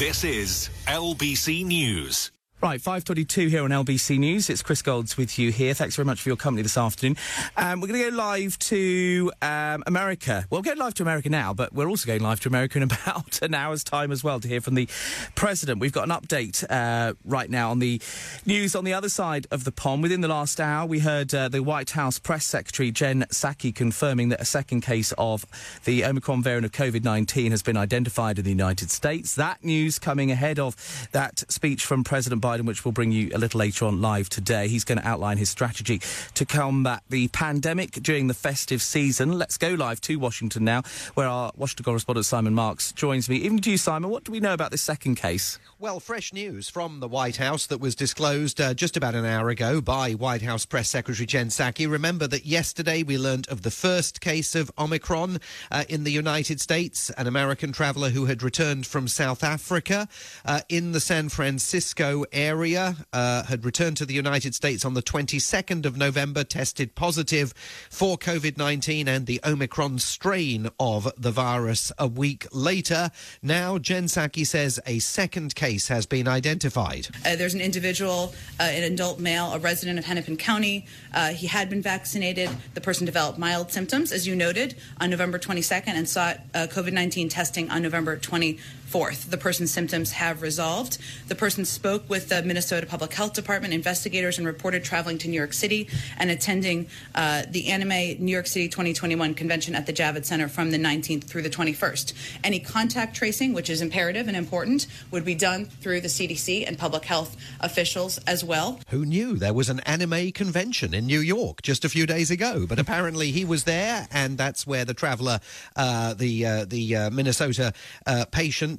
This is LBC News. Right, 522 here on LBC News. It's Chris Golds with you here. Thanks very much for your company this afternoon. Um, we're going to go live to um, America. Well, we're going live to America now, but we're also going live to America in about an hour's time as well to hear from the President. We've got an update uh, right now on the news on the other side of the pond. Within the last hour, we heard uh, the White House Press Secretary Jen Psaki confirming that a second case of the Omicron variant of COVID 19 has been identified in the United States. That news coming ahead of that speech from President Biden Biden, which we'll bring you a little later on live today. He's going to outline his strategy to combat the pandemic during the festive season. Let's go live to Washington now, where our Washington correspondent Simon Marks joins me. Even to you, Simon, what do we know about this second case? Well, fresh news from the White House that was disclosed uh, just about an hour ago by White House Press Secretary Jen Psaki. Remember that yesterday we learned of the first case of Omicron uh, in the United States, an American traveller who had returned from South Africa uh, in the San Francisco area area uh, had returned to the United States on the 22nd of November, tested positive for COVID 19 and the Omicron strain of the virus a week later. Now, Jen Psaki says a second case has been identified. Uh, there's an individual, uh, an adult male, a resident of Hennepin County. Uh, he had been vaccinated. The person developed mild symptoms, as you noted, on November 22nd and sought uh, COVID 19 testing on November 20. Fourth, the person's symptoms have resolved. The person spoke with the Minnesota Public Health Department investigators and reported traveling to New York City and attending uh, the Anime New York City 2021 convention at the Javits Center from the 19th through the 21st. Any contact tracing, which is imperative and important, would be done through the CDC and public health officials as well. Who knew there was an anime convention in New York just a few days ago? But apparently he was there, and that's where the traveller, uh, the uh, the uh, Minnesota uh,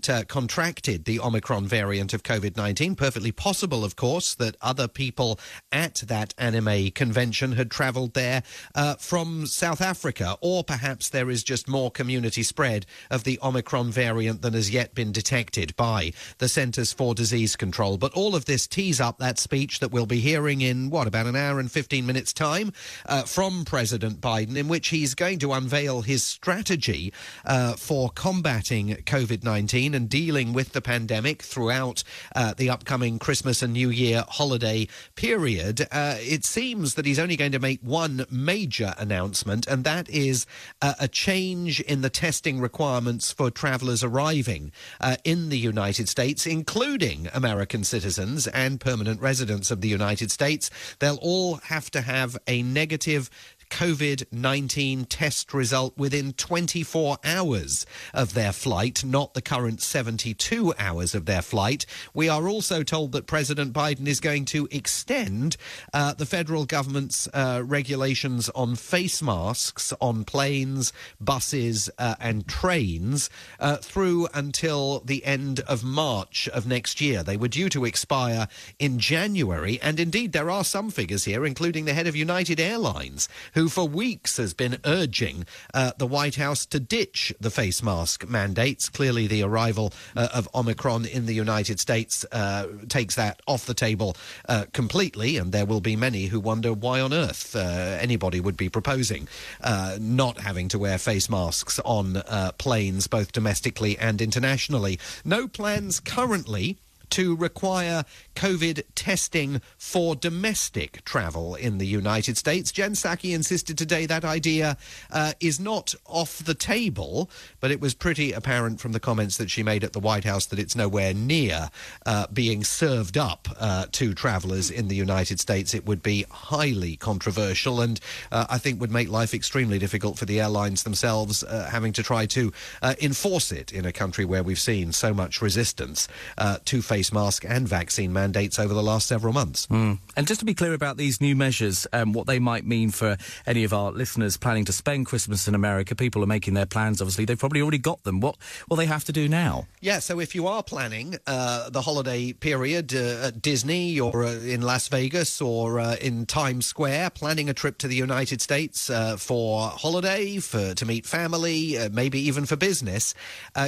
patient uh, contracted the Omicron variant of COVID 19. Perfectly possible, of course, that other people at that anime convention had travelled there uh, from South Africa, or perhaps there is just more community spread of the Omicron variant than has yet been detected by the Centres for Disease Control. But all of this tees up that speech that we'll be hearing in, what, about an hour and 15 minutes' time uh, from President Biden, in which he's going to unveil his strategy uh, for combating COVID 19 and dealing with the pandemic throughout uh, the upcoming Christmas and New Year holiday period, uh, it seems that he's only going to make one major announcement, and that is uh, a change in the testing requirements for travellers arriving uh, in the United States, including American citizens and permanent residents of the United States. They'll all have to have a negative COVID 19 test result within 24 hours of their flight, not the current 72 hours of their flight. We are also told that President Biden is going to extend uh, the federal government's uh, regulations on face masks on planes, buses, uh, and trains uh, through until the end of March of next year. They were due to expire in January, and indeed, there are some figures here, including the head of United Airlines, who who for weeks has been urging uh, the White House to ditch the face mask mandates. Clearly, the arrival uh, of Omicron in the United States uh, takes that off the table uh, completely, and there will be many who wonder why on earth uh, anybody would be proposing uh, not having to wear face masks on planes, both domestically and internationally. No plans currently to require COVID testing for domestic travel in the United States. Jen Psaki insisted today that idea uh, is not off the table, but it was pretty apparent from the comments that she made at the White House that it's nowhere near uh, being served up uh, to travellers in the United States. It would be highly controversial and uh, I think would make life extremely difficult for the airlines themselves, uh, having to try to uh, enforce it in a country where we've seen so much resistance to face face mask and vaccine mandates over the last several months. Mm. And just to be clear about these new measures, um, what they might mean for any of our listeners planning to spend Christmas in America, people are making their plans, obviously. They've probably already got them. What will they have to do now? Yeah, so if you are planning uh, the holiday period uh, at Disney or uh, in Las Vegas or uh, in Times Square, planning a trip to the United States uh, for holiday, for to meet family, uh, maybe even for business,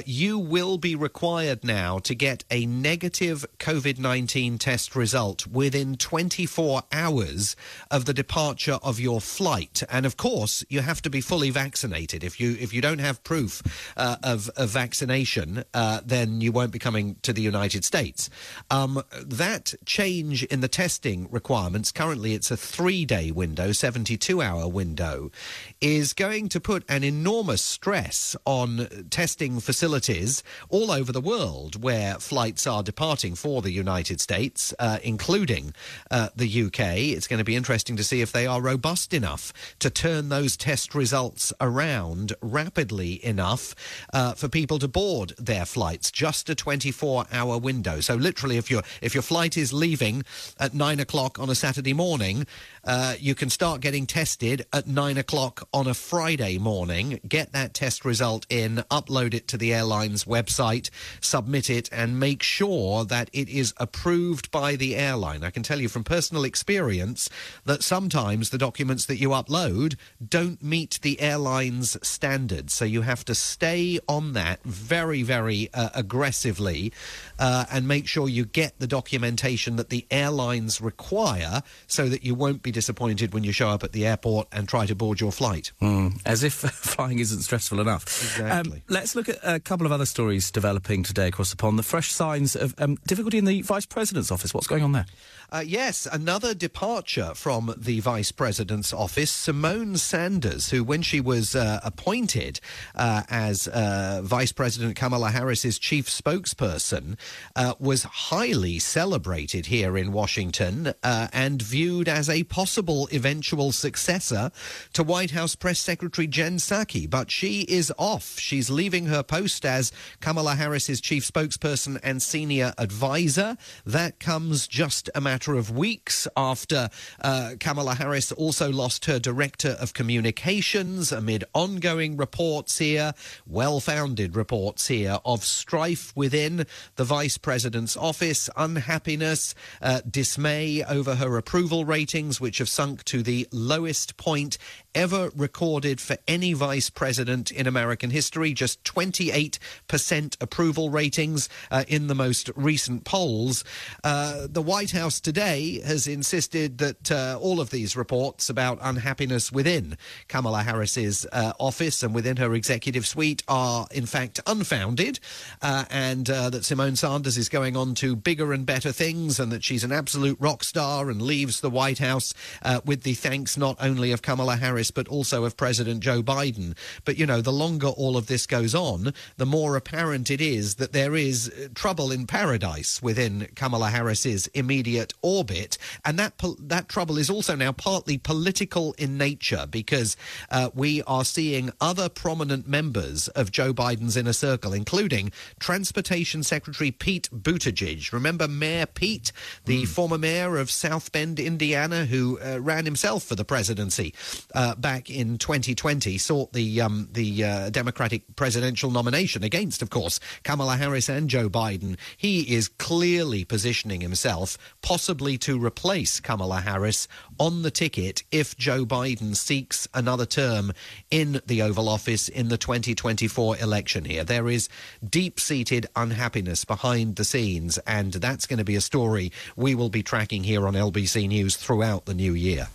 you will be required now to get a negative negative COVID 19 test result within 24 hours of the departure of your flight. And of course, you have to be fully vaccinated. If you, if you don't have proof uh, of, of vaccination, uh, then you won't be coming to the United States. Um, that change in the testing requirements, currently it's a three day window, 72 hour window, is going to put an enormous stress on testing facilities all over the world where flights are departing for the United States, uh, including uh, the UK. It's going to be interesting to see if they are robust enough to turn those test results around rapidly enough uh, for people to board their flights. Just a 24 hour window. So literally, if your if your flight is leaving at nine o'clock on a Saturday morning, uh, you can start getting tested at nine o'clock on a Friday morning. Get that test result in, upload it to the airline's website, submit it, and make sure that it is approved by the airline. I can tell you from personal experience that sometimes the documents that you upload don't meet the airline's standards. So you have to stay on that very, very uh, aggressively uh, and make sure you get the documentation that the airlines require so that you won't be disappointed when you show up at the airport and try to board your flight. Mm, as if flying isn't stressful enough. Exactly. Um, let's look at a couple of other stories developing today across the pond. The fresh signs of um, difficulty in the Vice President's office. What's going on there? Uh, yes, another departure from the Vice President's office. Symone Sanders, who, when she was uh, appointed uh, as uh, Vice President Kamala Harris's chief spokesperson, uh, was highly celebrated here in Washington uh, and viewed as a possible eventual successor to White House Press Secretary Jen Psaki. But she is off. She's leaving her post as Kamala Harris's chief spokesperson and senior advisor. That comes just a matter of weeks after uh, Kamala Harris also lost her director of communications amid ongoing reports here, well founded reports here, of strife within the vice president's office, unhappiness, uh, dismay over her approval ratings, which have sunk to the lowest point ever recorded for any vice president in American history. Just 28% approval ratings uh, in the most recent polls. Uh, the White House today has insisted that uh, all of these reports about unhappiness within Kamala Harris's uh, office and within her executive suite are, in fact, unfounded, uh, and uh, that Symone Sanders is going on to bigger and better things, and that she's an absolute rock star and leaves the White House with the thanks not only of Kamala Harris but also of President Joe Biden. But you know, the longer all of this goes on, the more apparent it is that there is trouble in paradise within Kamala Harris's immediate orbit, and that that trouble is also now partly political in nature because uh, we are seeing other prominent members of Joe Biden's inner circle, including Transportation Secretary Pete Buttigieg. Remember Mayor Pete, the mm. former mayor of South Bend, Indiana, who uh, ran himself for the presidency uh, back in 2020, sought the um, the uh, Democratic presidential nomination against, of course, Kamala Harris and Joe Biden. He is clearly positioning himself, possibly to replace Kamala Harris on the ticket if Joe Biden seeks another term in the Oval Office in the 2024 election here. There is deep seated unhappiness behind the scenes, and that's going to be a story we will be tracking here on LBC News throughout the new year.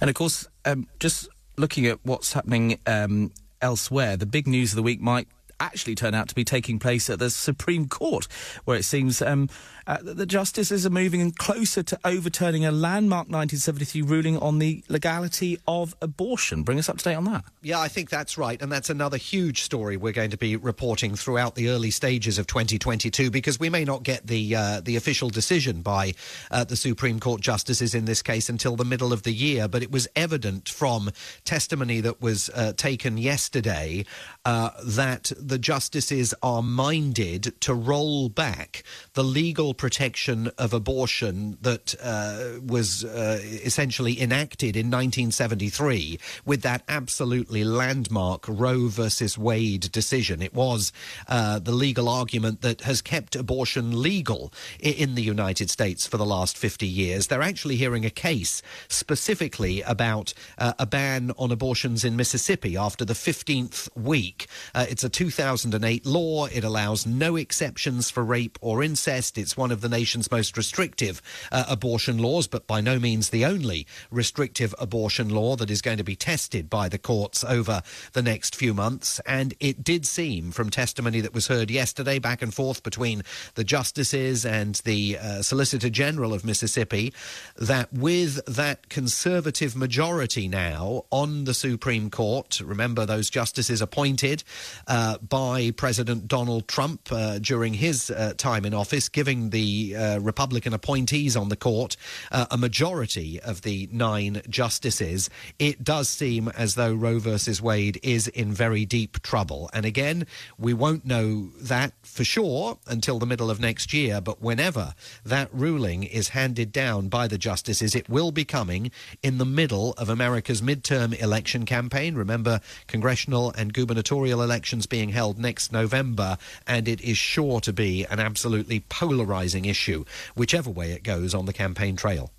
And of course, um, just looking at what's happening um, elsewhere, the big news of the week might actually turn out to be taking place at the Supreme Court, where it seems um, uh, the justices are moving closer to overturning a landmark 1973 ruling on the legality of abortion. Bring us up to date on that. Yeah, I think that's right. And that's another huge story we're going to be reporting throughout the early stages of 2022 because we may not get the, uh, the official decision by uh, the Supreme Court justices in this case until the middle of the year. But it was evident from testimony that was uh, taken yesterday uh, that the justices are minded to roll back the legal protection of abortion that uh, was uh, essentially enacted in 1973 with that absolutely landmark Roe versus Wade decision. It was uh, the legal argument that has kept abortion legal in the United States for the last 50 years. They're actually hearing a case specifically about uh, a ban on abortions in Mississippi after the 15th week. Uh, it's a 2008 law. It allows no exceptions for rape or incest. It's one of the nation's most restrictive uh, abortion laws, but by no means the only restrictive abortion law that is going to be tested by the courts over the next few months. And it did seem from testimony that was heard yesterday back and forth between the justices and the uh, Solicitor General of Mississippi that with that conservative majority now on the Supreme Court, remember those justices appointed uh, by President Donald Trump uh, during his uh, time in office, giving the uh, Republican appointees on the court a majority of the nine justices, it does seem as though Roe versus Wade is in very deep trouble. And again, we won't know that for sure until the middle of next year, but whenever that ruling is handed down by the justices, it will be coming in the middle of America's midterm election campaign. Remember, congressional and gubernatorial elections being held next November, and it is sure to be an absolutely polarizing issue, whichever way it goes on the campaign trail.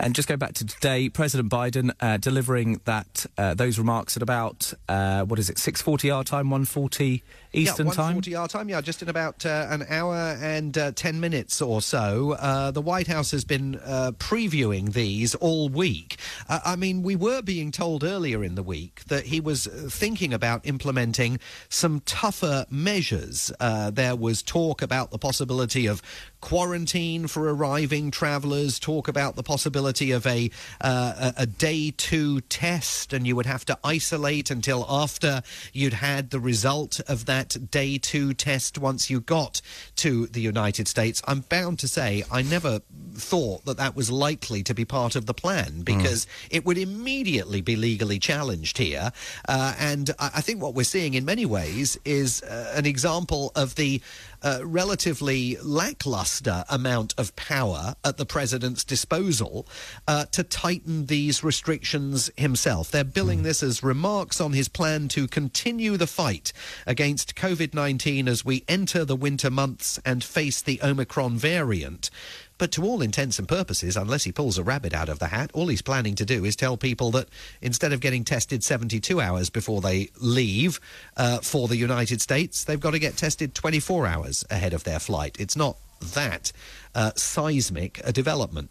And just go back to today, President Biden uh, delivering that uh, those remarks at about uh, what is it, six forty our time, one forty Eastern yeah, time. 140 our time, yeah, just in about uh, an hour and uh, 10 minutes or so. Uh, the White House has been uh, previewing these all week. Uh, I mean, we were being told earlier in the week that he was uh, thinking about implementing some tougher measures. there was talk about the possibility of quarantine for arriving travellers, talk about the possibility of a, a, a day two test, and you would have to isolate until after you'd had the result of that that day two test once you got to the United States. I'm bound to say I never thought that that was likely to be part of the plan because mm. it would immediately be legally challenged here. Uh, and I, I, think what we're seeing in many ways is uh, an example of the uh, relatively lackluster amount of power at the president's disposal uh, to tighten these restrictions himself. They're billing mm. this as remarks on his plan to continue the fight against COVID 19 as we enter the winter months and face the Omicron variant. But to all intents and purposes, unless he pulls a rabbit out of the hat, all he's planning to do is tell people that instead of getting tested 72 hours before they leave uh, for the United States, they've got to get tested 24 hours ahead of their flight. It's not that uh, seismic a development.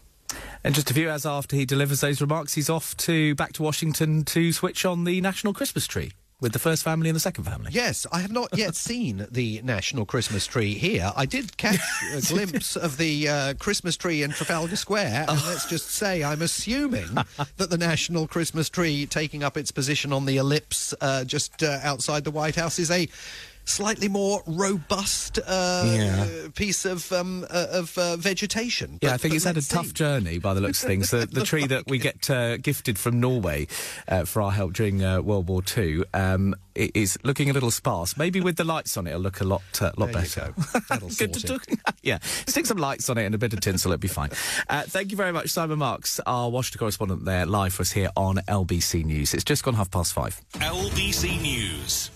And just a few hours after he delivers those remarks, he's off to back to Washington to switch on the national Christmas tree with the first family and the second family. Yes, I have not yet seen the national Christmas tree here. I did catch a glimpse of the uh, Christmas tree in Trafalgar Square, and let's just say I'm assuming that the national Christmas tree taking up its position on the ellipse uh, just uh, outside the White House is a slightly more robust uh, yeah. piece of um, uh, of uh, vegetation. But, yeah, I think it's had a see. tough journey by the looks of things. The, the tree that we get uh, gifted from Norway uh, for our help during uh, World War II um, is looking a little sparse. Maybe with the lights on it, it'll look a lot lot there better. Good to talk. yeah, stick some lights on it and a bit of tinsel, it'll be fine. thank you very much, Simon Marks, our Washington correspondent there, live for us here on LBC News. It's just gone half past five. LBC News.